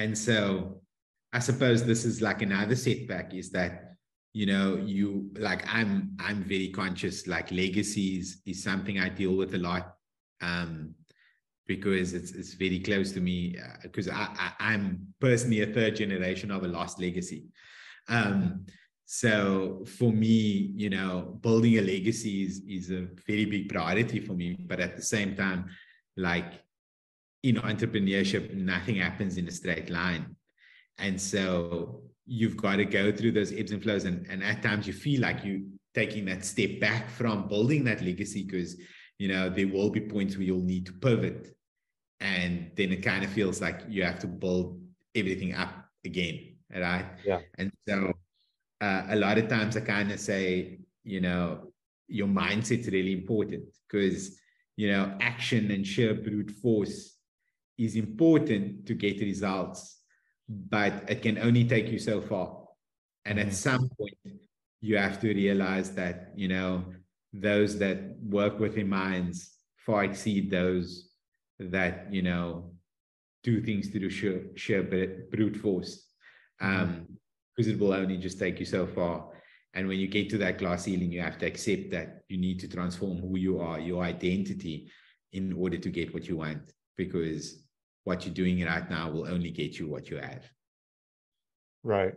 and so i suppose this is like another setback is that you know you like i'm i'm very conscious like legacies is something i deal with a lot um because it's it's very close to me because uh, I, I am personally a third generation of a lost legacy. Um so for me you know building a legacy is is a very big priority for me but at the same time like in entrepreneurship nothing happens in a straight line. And so you've got to go through those ebbs and flows. And, and at times you feel like you taking that step back from building that legacy because you know there will be points where you'll need to pivot. And then it kind of feels like you have to build everything up again right? Yeah. And so uh, a lot of times i kind of say you know your mindset's really important because you know action and sheer brute force is important to get results but it can only take you so far. And mm-hmm. at some point, you have to realize that, you know, those that work within minds far exceed those that, you know, do things through sheer, sheer brute force. Mm-hmm. Um, because it will only just take you so far. And when you get to that glass ceiling, you have to accept that you need to transform who you are, your identity, in order to get what you want. Because what you're doing right now will only get you what you have. Right.